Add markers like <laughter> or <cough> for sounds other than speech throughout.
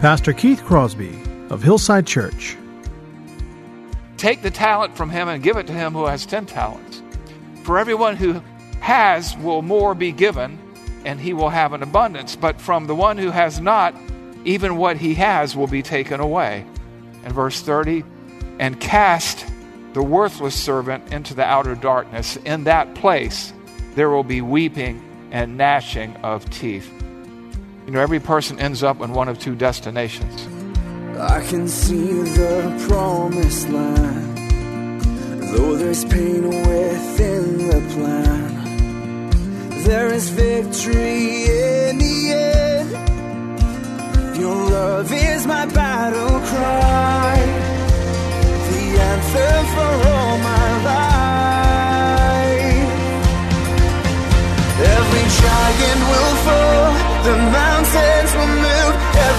Pastor Keith Crosby of Hillside Church. Take the talent from him and give it to him who has 10 talents. For everyone who has will more be given, and he will have an abundance. But from the one who has not, even what he has will be taken away. And verse 30 and cast the worthless servant into the outer darkness. In that place there will be weeping and gnashing of teeth. You know, every person ends up in one of two destinations. I can see the promised land, though there's pain within the plan. There is victory in the end. Your love is my battle cry, the for all my life. Every giant will fall, the move,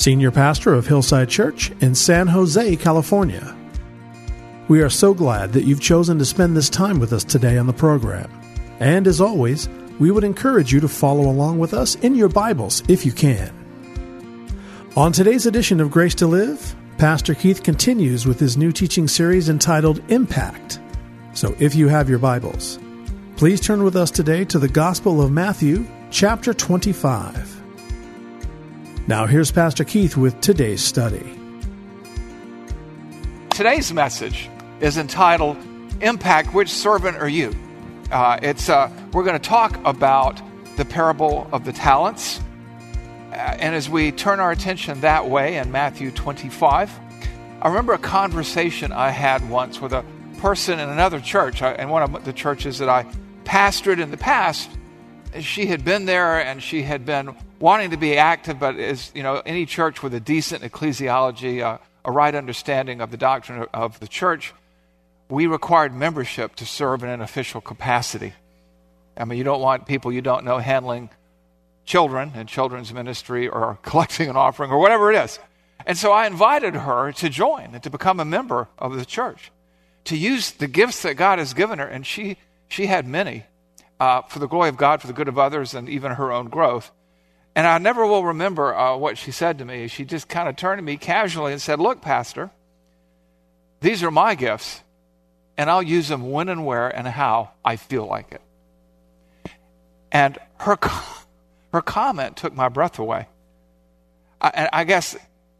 Senior Pastor of Hillside Church in San Jose, California. We are so glad that you've chosen to spend this time with us today on the program. And as always, we would encourage you to follow along with us in your Bibles if you can. On today's edition of Grace to Live, Pastor Keith continues with his new teaching series entitled Impact. So if you have your Bibles, please turn with us today to the Gospel of Matthew, chapter 25. Now here's Pastor Keith with today's study. Today's message is entitled Impact Which Servant Are You? Uh, it's, uh, we're going to talk about the parable of the talents. Uh, and as we turn our attention that way in Matthew 25, I remember a conversation I had once with a person in another church, in one of the churches that I pastored in the past. She had been there and she had been wanting to be active, but as you know, any church with a decent ecclesiology, uh, a right understanding of the doctrine of the church, we required membership to serve in an official capacity. I mean, you don't want people you don't know handling children and children's ministry or <laughs> collecting an offering or whatever it is. And so I invited her to join and to become a member of the church, to use the gifts that God has given her, and she she had many uh, for the glory of God, for the good of others, and even her own growth. And I never will remember uh, what she said to me. She just kind of turned to me casually and said, Look, Pastor, these are my gifts, and I'll use them when and where and how I feel like it. And her, <laughs> her comment took my breath away. I, I guess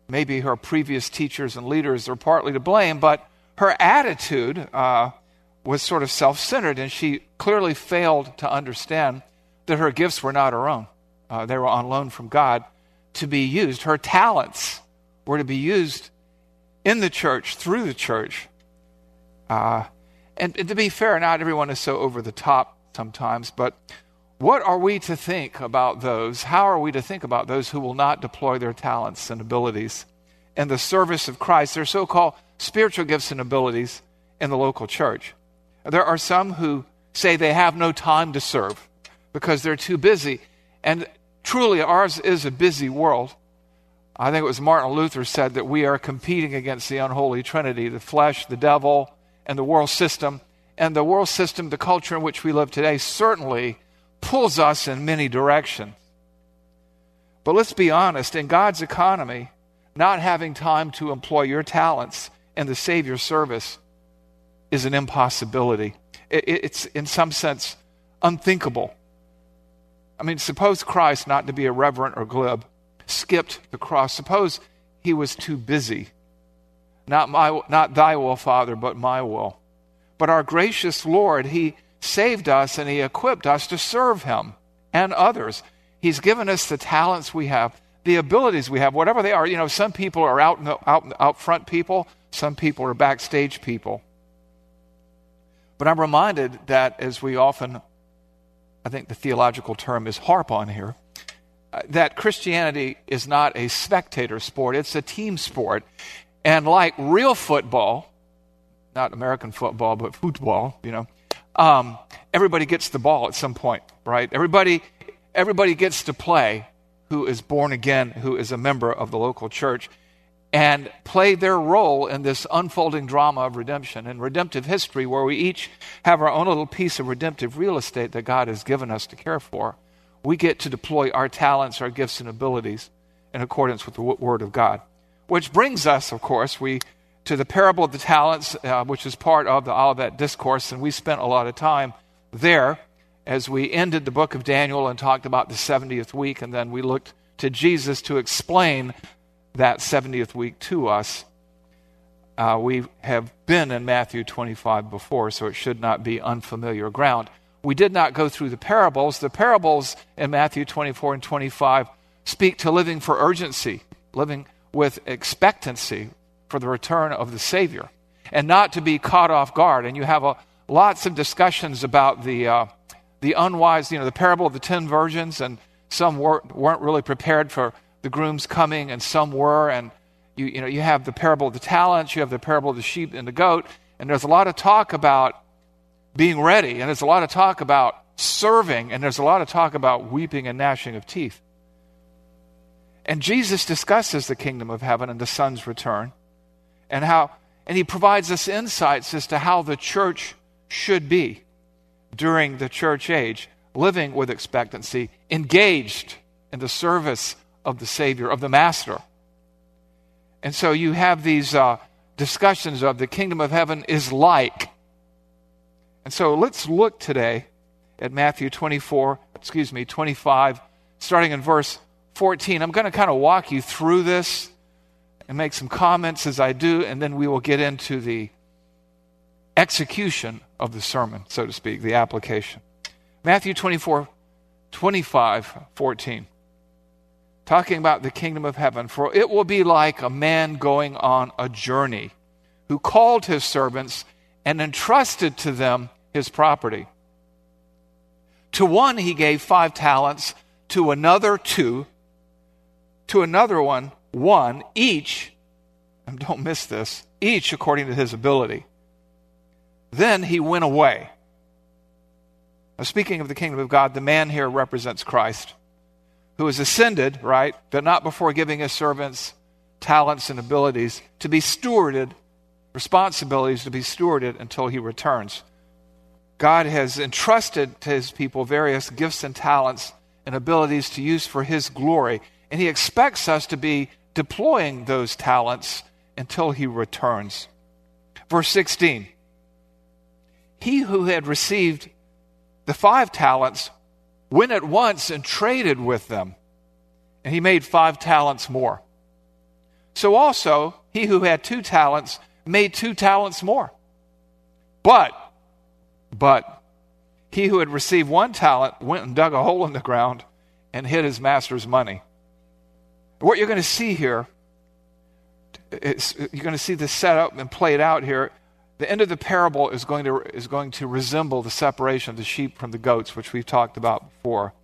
maybe her previous teachers and leaders are partly to blame, but her attitude uh, was sort of self centered, and she clearly failed to understand that her gifts were not her own. Uh, they were on loan from God to be used. Her talents were to be used in the church, through the church. Uh, and, and to be fair, not everyone is so over the top sometimes, but what are we to think about those? How are we to think about those who will not deploy their talents and abilities in the service of Christ, their so called spiritual gifts and abilities in the local church? There are some who say they have no time to serve because they're too busy. And truly, ours is a busy world. I think it was Martin Luther said that we are competing against the unholy trinity the flesh, the devil, and the world system. And the world system, the culture in which we live today, certainly pulls us in many directions. But let's be honest in God's economy, not having time to employ your talents in the Savior's service is an impossibility. It's, in some sense, unthinkable. I mean, suppose Christ, not to be irreverent or glib, skipped the cross. Suppose he was too busy. Not, my, not thy will, Father, but my will. But our gracious Lord, he saved us and he equipped us to serve him and others. He's given us the talents we have, the abilities we have, whatever they are. You know, some people are out, the, out, out front people, some people are backstage people. But I'm reminded that as we often, I think the theological term is harp on here, uh, that Christianity is not a spectator sport, it's a team sport. And like real football, not American football, but football, you know, um, everybody gets the ball at some point, right? Everybody, everybody gets to play who is born again, who is a member of the local church, and play their role in this unfolding drama of redemption and redemptive history where we each have our own little piece of redemptive real estate that God has given us to care for. We get to deploy our talents, our gifts, and abilities in accordance with the Word of God. Which brings us, of course, we to the parable of the talents, uh, which is part of the Olivet Discourse, and we spent a lot of time there as we ended the book of Daniel and talked about the 70th week, and then we looked to Jesus to explain that 70th week to us. Uh, we have been in Matthew 25 before, so it should not be unfamiliar ground. We did not go through the parables. The parables in Matthew 24 and 25 speak to living for urgency, living with expectancy for the return of the Savior, and not to be caught off guard. And you have a, lots of discussions about the, uh, the unwise, you know, the parable of the ten virgins, and some weren't, weren't really prepared for the groom's coming, and some were. And you, you know, you have the parable of the talents, you have the parable of the sheep and the goat, and there's a lot of talk about being ready, and there's a lot of talk about serving, and there's a lot of talk about weeping and gnashing of teeth. And Jesus discusses the kingdom of heaven and the Son's return, and how, and he provides us insights as to how the church should be during the church age, living with expectancy, engaged in the service of the Savior, of the Master. And so you have these uh, discussions of the kingdom of heaven is like. And so let's look today at Matthew 24, excuse me, 25, starting in verse 14. I'm going to kind of walk you through this and make some comments as I do, and then we will get into the execution of the sermon, so to speak, the application. Matthew 24, 25, 14 talking about the kingdom of heaven. For it will be like a man going on a journey who called his servants and entrusted to them his property. To one he gave five talents, to another two, to another one one, each, and don't miss this, each according to his ability. Then he went away. Now, speaking of the kingdom of God, the man here represents Christ who has ascended, right, but not before giving his servants talents and abilities to be stewarded, responsibilities to be stewarded until he returns. God has entrusted to his people various gifts and talents and abilities to use for his glory, and he expects us to be deploying those talents until he returns. Verse 16 He who had received the five talents went at once and traded with them, and he made five talents more. So also, he who had two talents made two talents more. But, but, he who had received one talent went and dug a hole in the ground and hid his master's money. What you're going to see here, you're going to see this set up and played out here the end of the parable is going to, is going to resemble the separation of the sheep from the goats, which we've talked about before.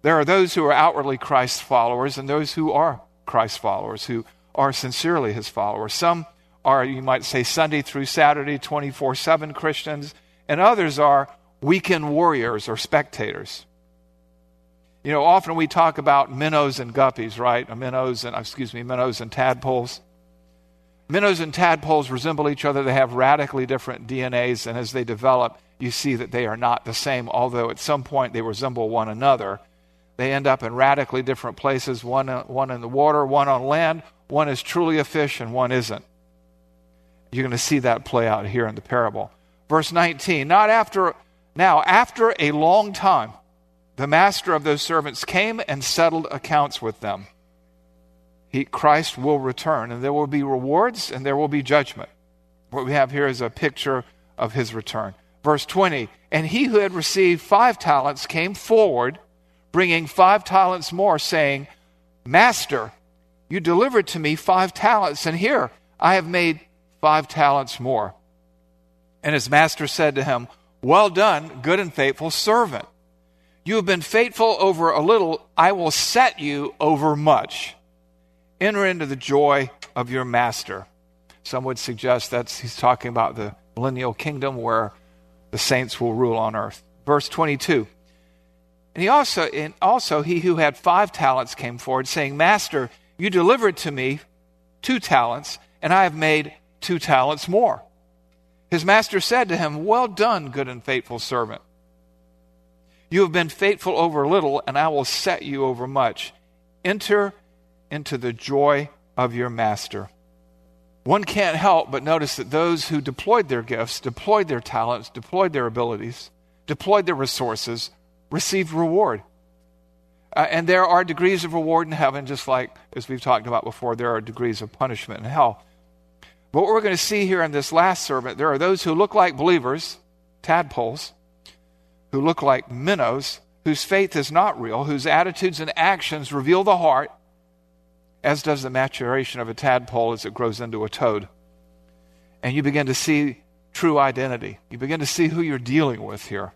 There are those who are outwardly Christ's followers and those who are Christ's followers, who are sincerely his followers. Some are, you might say, Sunday through Saturday, 24 7 Christians, and others are weekend warriors or spectators. You know, often we talk about minnows and guppies, right? Minnows and, excuse me, minnows and tadpoles. Minnows and tadpoles resemble each other. They have radically different DNAs, and as they develop, you see that they are not the same, although at some point they resemble one another. They end up in radically different places one, one in the water, one on land. One is truly a fish, and one isn't. You're going to see that play out here in the parable. Verse 19 Not after, now, after a long time, the master of those servants came and settled accounts with them. He, Christ will return, and there will be rewards and there will be judgment. What we have here is a picture of his return. Verse 20 And he who had received five talents came forward, bringing five talents more, saying, Master, you delivered to me five talents, and here I have made five talents more. And his master said to him, Well done, good and faithful servant. You have been faithful over a little, I will set you over much. Enter into the joy of your master. Some would suggest that he's talking about the millennial kingdom where the saints will rule on earth. Verse 22. And he also, and also he who had five talents came forward, saying, Master, you delivered to me two talents, and I have made two talents more. His master said to him, Well done, good and faithful servant. You have been faithful over little, and I will set you over much. Enter into the joy of your master. One can't help but notice that those who deployed their gifts, deployed their talents, deployed their abilities, deployed their resources, received reward. Uh, and there are degrees of reward in heaven, just like, as we've talked about before, there are degrees of punishment in hell. But what we're going to see here in this last servant, there are those who look like believers, tadpoles, who look like minnows, whose faith is not real, whose attitudes and actions reveal the heart, as does the maturation of a tadpole as it grows into a toad. And you begin to see true identity. You begin to see who you're dealing with here.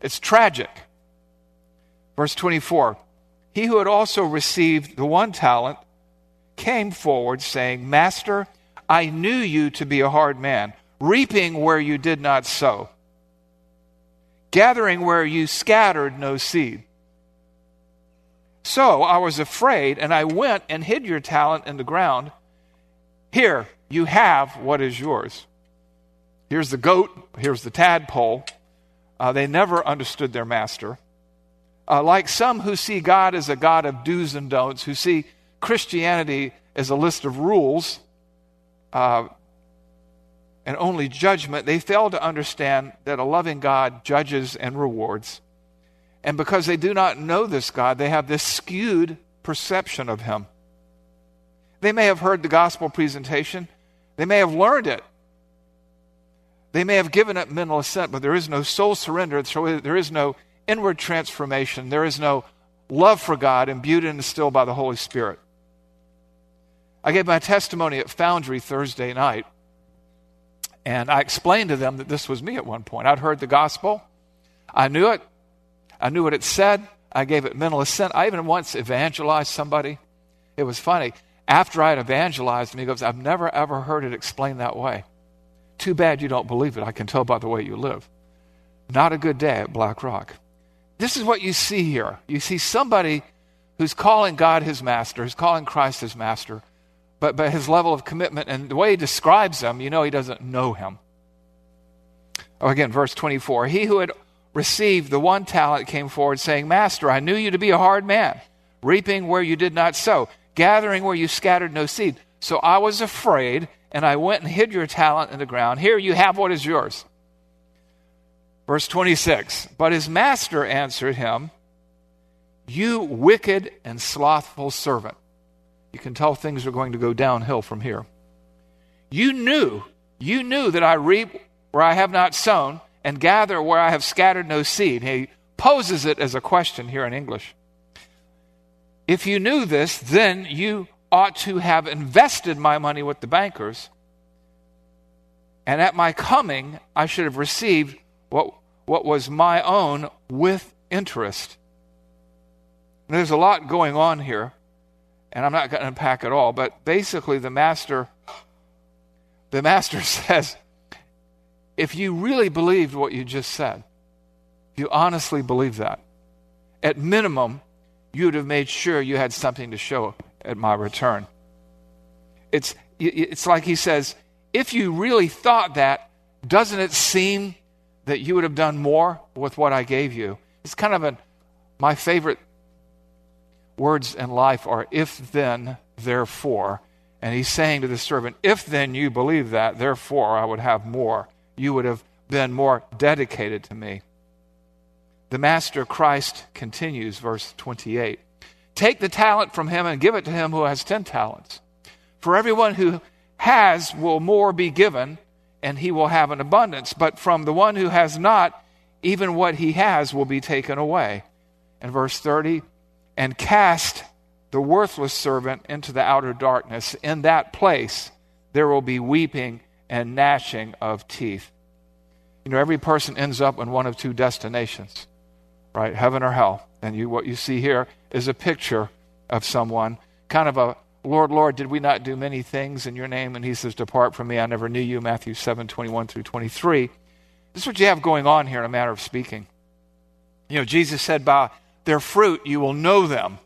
It's tragic. Verse 24 He who had also received the one talent came forward, saying, Master, I knew you to be a hard man, reaping where you did not sow, gathering where you scattered no seed. So I was afraid, and I went and hid your talent in the ground. Here, you have what is yours. Here's the goat, here's the tadpole. Uh, they never understood their master. Uh, like some who see God as a God of do's and don'ts, who see Christianity as a list of rules uh, and only judgment, they fail to understand that a loving God judges and rewards. And because they do not know this God, they have this skewed perception of Him. They may have heard the gospel presentation, they may have learned it, they may have given it mental assent, but there is no soul surrender, so there is no inward transformation, there is no love for God imbued and instilled by the Holy Spirit. I gave my testimony at Foundry Thursday night, and I explained to them that this was me at one point. I'd heard the gospel, I knew it, I knew what it said. I gave it mental assent. I even once evangelized somebody. It was funny. After I had evangelized him, he goes, I've never ever heard it explained that way. Too bad you don't believe it. I can tell by the way you live. Not a good day at Black Rock. This is what you see here. You see somebody who's calling God his master, who's calling Christ his master, but, but his level of commitment and the way he describes him, you know he doesn't know him. Oh, again, verse 24. He who had received the one talent came forward, saying, Master, I knew you to be a hard man, reaping where you did not sow, gathering where you scattered no seed. So I was afraid, and I went and hid your talent in the ground. Here you have what is yours. Verse 26 But his master answered him, You wicked and slothful servant. You can tell things are going to go downhill from here. You knew, you knew that I reap where I have not sown and gather where I have scattered no seed. He poses it as a question here in English. If you knew this, then you ought to have invested my money with the bankers, and at my coming I should have received what, what was my own with interest. there's a lot going on here, and I'm not going to unpack it all, but basically the master the master <laughs> says, if you really believed what you just said, if you honestly believe that, at minimum, you'd have made sure you had something to show at my return. It's, it's like he says, if you really thought that, doesn't it seem that you would have done more with what I gave you? It's kind of a, my favorite words in life are if then, therefore. And he's saying to the servant, if then you believe that, therefore I would have more you would have been more dedicated to me. The Master Christ continues, verse 28 Take the talent from him and give it to him who has 10 talents. For everyone who has will more be given, and he will have an abundance. But from the one who has not, even what he has will be taken away. And verse 30 and cast the worthless servant into the outer darkness. In that place there will be weeping and gnashing of teeth. You know, every person ends up in one of two destinations, right? Heaven or hell. And you, what you see here is a picture of someone, kind of a Lord, Lord, did we not do many things in your name? And he says, Depart from me, I never knew you. Matthew 7 21 through 23. This is what you have going on here in a matter of speaking. You know, Jesus said, By their fruit you will know them.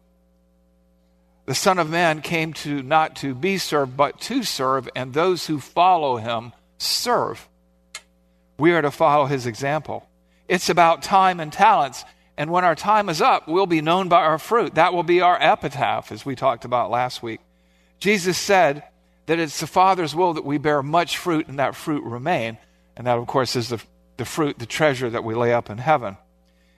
The Son of Man came to not to be served, but to serve, and those who follow him serve. We are to follow his example. It's about time and talents. And when our time is up, we'll be known by our fruit. That will be our epitaph, as we talked about last week. Jesus said that it's the Father's will that we bear much fruit and that fruit remain. And that, of course, is the, the fruit, the treasure that we lay up in heaven.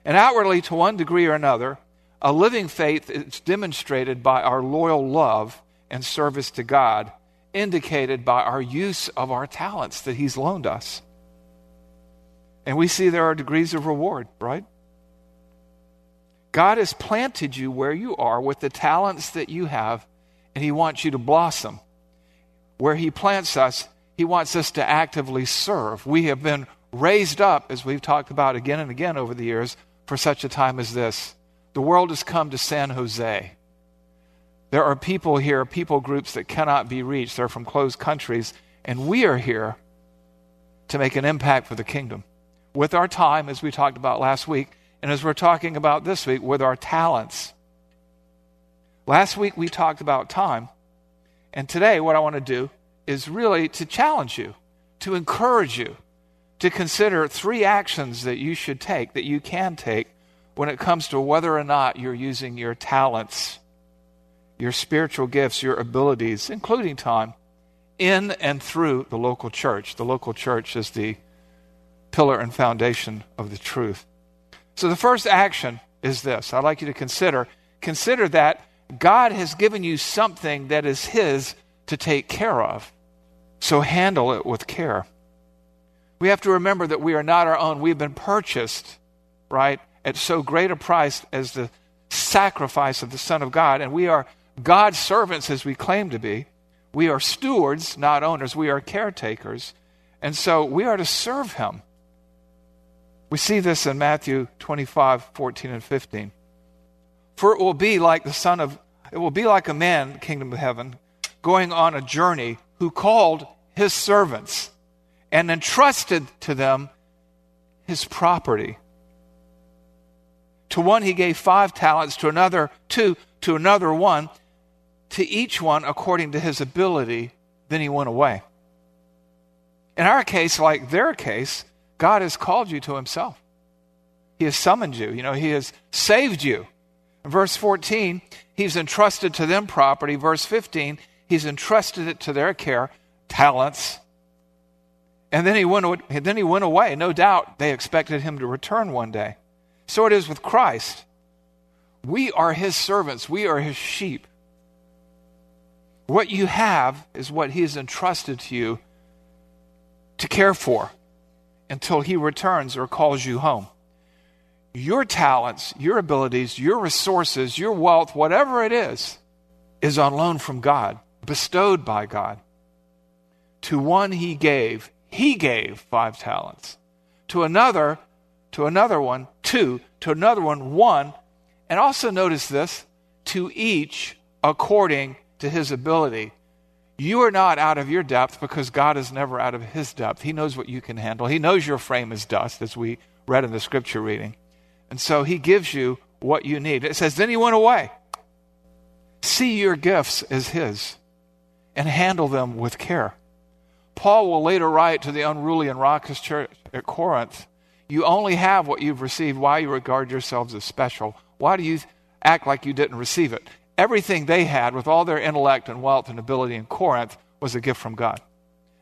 And outwardly, to one degree or another, a living faith is demonstrated by our loyal love and service to God, indicated by our use of our talents that He's loaned us. And we see there are degrees of reward, right? God has planted you where you are with the talents that you have, and He wants you to blossom. Where He plants us, He wants us to actively serve. We have been raised up, as we've talked about again and again over the years, for such a time as this. The world has come to San Jose. There are people here, people groups that cannot be reached. They're from closed countries, and we are here to make an impact for the kingdom. With our time, as we talked about last week, and as we're talking about this week, with our talents. Last week we talked about time. And today, what I want to do is really to challenge you, to encourage you to consider three actions that you should take, that you can take, when it comes to whether or not you're using your talents, your spiritual gifts, your abilities, including time, in and through the local church. The local church is the pillar and foundation of the truth. So the first action is this. I'd like you to consider consider that God has given you something that is his to take care of. So handle it with care. We have to remember that we are not our own. We've been purchased, right, at so great a price as the sacrifice of the Son of God, and we are God's servants as we claim to be. We are stewards, not owners. We are caretakers. And so we are to serve him. We see this in Matthew 25, 14, and 15. For it will be like the son of, it will be like a man, kingdom of heaven, going on a journey who called his servants and entrusted to them his property. To one he gave five talents, to another two, to another one, to each one according to his ability. Then he went away. In our case, like their case, God has called you to himself. He has summoned you. You know, he has saved you. In verse 14, he's entrusted to them property. Verse 15, he's entrusted it to their care, talents. And then he went, then he went away. No doubt they expected him to return one day. So it is with Christ. We are his servants, we are his sheep. What you have is what he has entrusted to you to care for until he returns or calls you home. Your talents, your abilities, your resources, your wealth, whatever it is, is on loan from God, bestowed by God. To one he gave, he gave five talents. To another, to another one, two. To another one, one. And also notice this to each according to his ability. You are not out of your depth because God is never out of his depth. He knows what you can handle. He knows your frame is dust, as we read in the scripture reading. And so he gives you what you need. It says, Then he went away. See your gifts as his and handle them with care. Paul will later write to the unruly and raucous church at Corinth You only have what you've received. Why you regard yourselves as special? Why do you act like you didn't receive it? everything they had with all their intellect and wealth and ability in Corinth was a gift from God.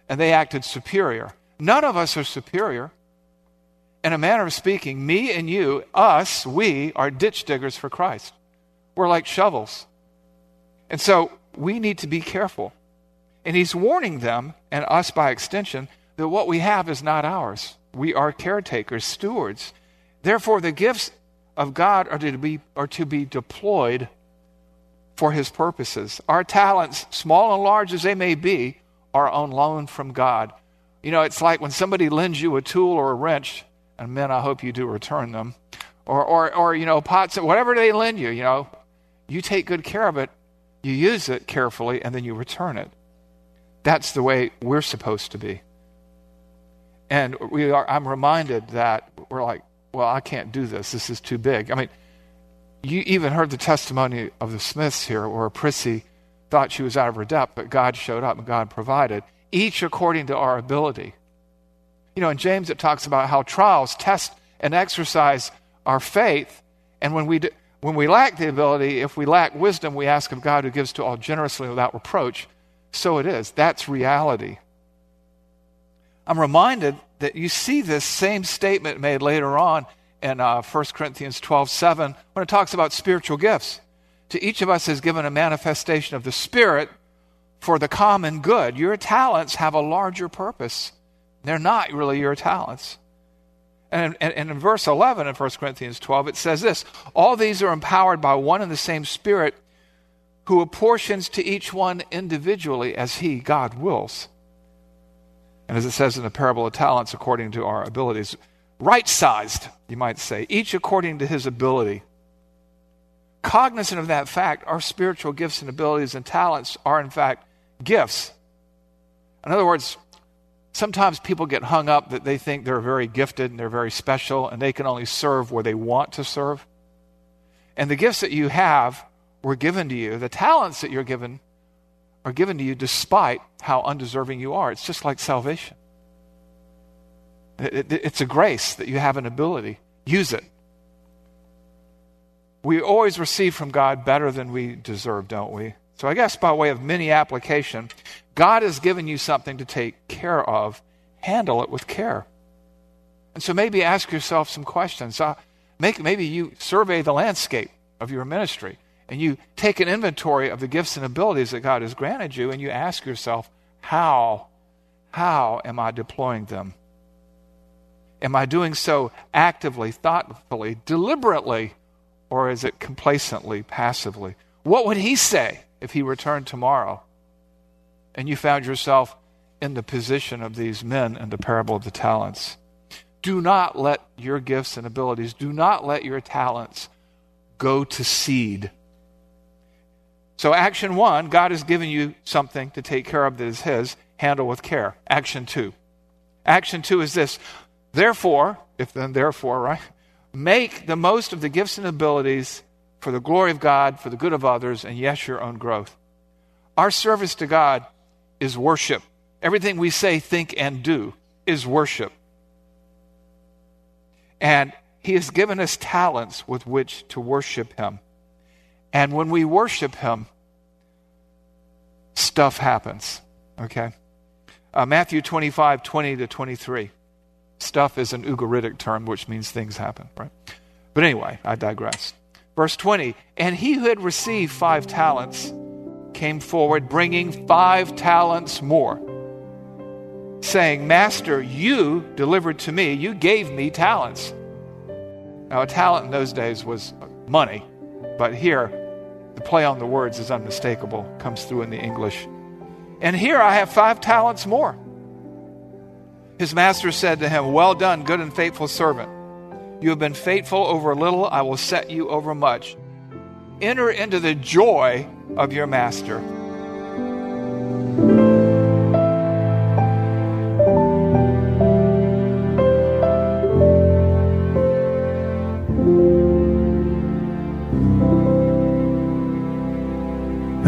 And they acted superior. None of us are superior. In a manner of speaking, me and you, us, we are ditch diggers for Christ. We're like shovels. And so we need to be careful. And he's warning them, and us by extension, that what we have is not ours. We are caretakers, stewards. Therefore, the gifts of God are to be, are to be deployed for his purposes. Our talents, small and large as they may be, are on loan from God. You know, it's like when somebody lends you a tool or a wrench, and men, I hope you do return them, or, or, or you know, pots, whatever they lend you, you know, you take good care of it, you use it carefully, and then you return it. That's the way we're supposed to be. And we are, I'm reminded that we're like, well, I can't do this. This is too big. I mean, you even heard the testimony of the Smiths here, where Prissy thought she was out of her depth, but God showed up and God provided, each according to our ability. You know, in James it talks about how trials test and exercise our faith, and when we do, when we lack the ability, if we lack wisdom, we ask of God who gives to all generously without reproach. So it is. That's reality. I'm reminded that you see this same statement made later on in uh, 1 Corinthians 12 7 when it talks about spiritual gifts. To each of us is given a manifestation of the Spirit for the common good. Your talents have a larger purpose. They're not really your talents. And, and, and in verse 11 in 1 Corinthians 12, it says this All these are empowered by one and the same Spirit who apportions to each one individually as he, God, wills. And as it says in the parable of talents, according to our abilities, right sized, you might say, each according to his ability. Cognizant of that fact, our spiritual gifts and abilities and talents are, in fact, gifts. In other words, sometimes people get hung up that they think they're very gifted and they're very special and they can only serve where they want to serve. And the gifts that you have were given to you, the talents that you're given are given to you despite how undeserving you are. It's just like salvation. It, it, it's a grace that you have an ability. Use it. We always receive from God better than we deserve, don't we? So, I guess by way of mini application, God has given you something to take care of. Handle it with care. And so, maybe ask yourself some questions. Uh, make, maybe you survey the landscape of your ministry and you take an inventory of the gifts and abilities that God has granted you and you ask yourself, how, how am I deploying them? Am I doing so actively, thoughtfully, deliberately, or is it complacently, passively? What would he say if he returned tomorrow and you found yourself in the position of these men in the parable of the talents? Do not let your gifts and abilities, do not let your talents go to seed so, action one, God has given you something to take care of that is His, handle with care. Action two. Action two is this therefore, if then therefore, right? Make the most of the gifts and abilities for the glory of God, for the good of others, and yes, your own growth. Our service to God is worship. Everything we say, think, and do is worship. And He has given us talents with which to worship Him. And when we worship Him, stuff happens. Okay? Uh, Matthew 25, 20 to 23. Stuff is an Ugaritic term, which means things happen, right? But anyway, I digress. Verse 20 And he who had received five talents came forward, bringing five talents more, saying, Master, you delivered to me, you gave me talents. Now, a talent in those days was money, but here the play on the words is unmistakable, comes through in the English. And here I have five talents more. His master said to him, Well done, good and faithful servant. You have been faithful over a little, I will set you over much. Enter into the joy of your master.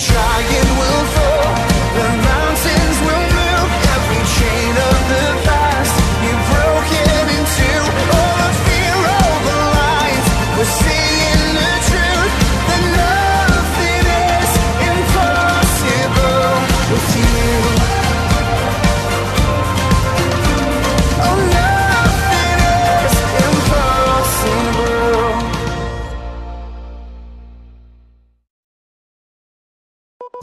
Giant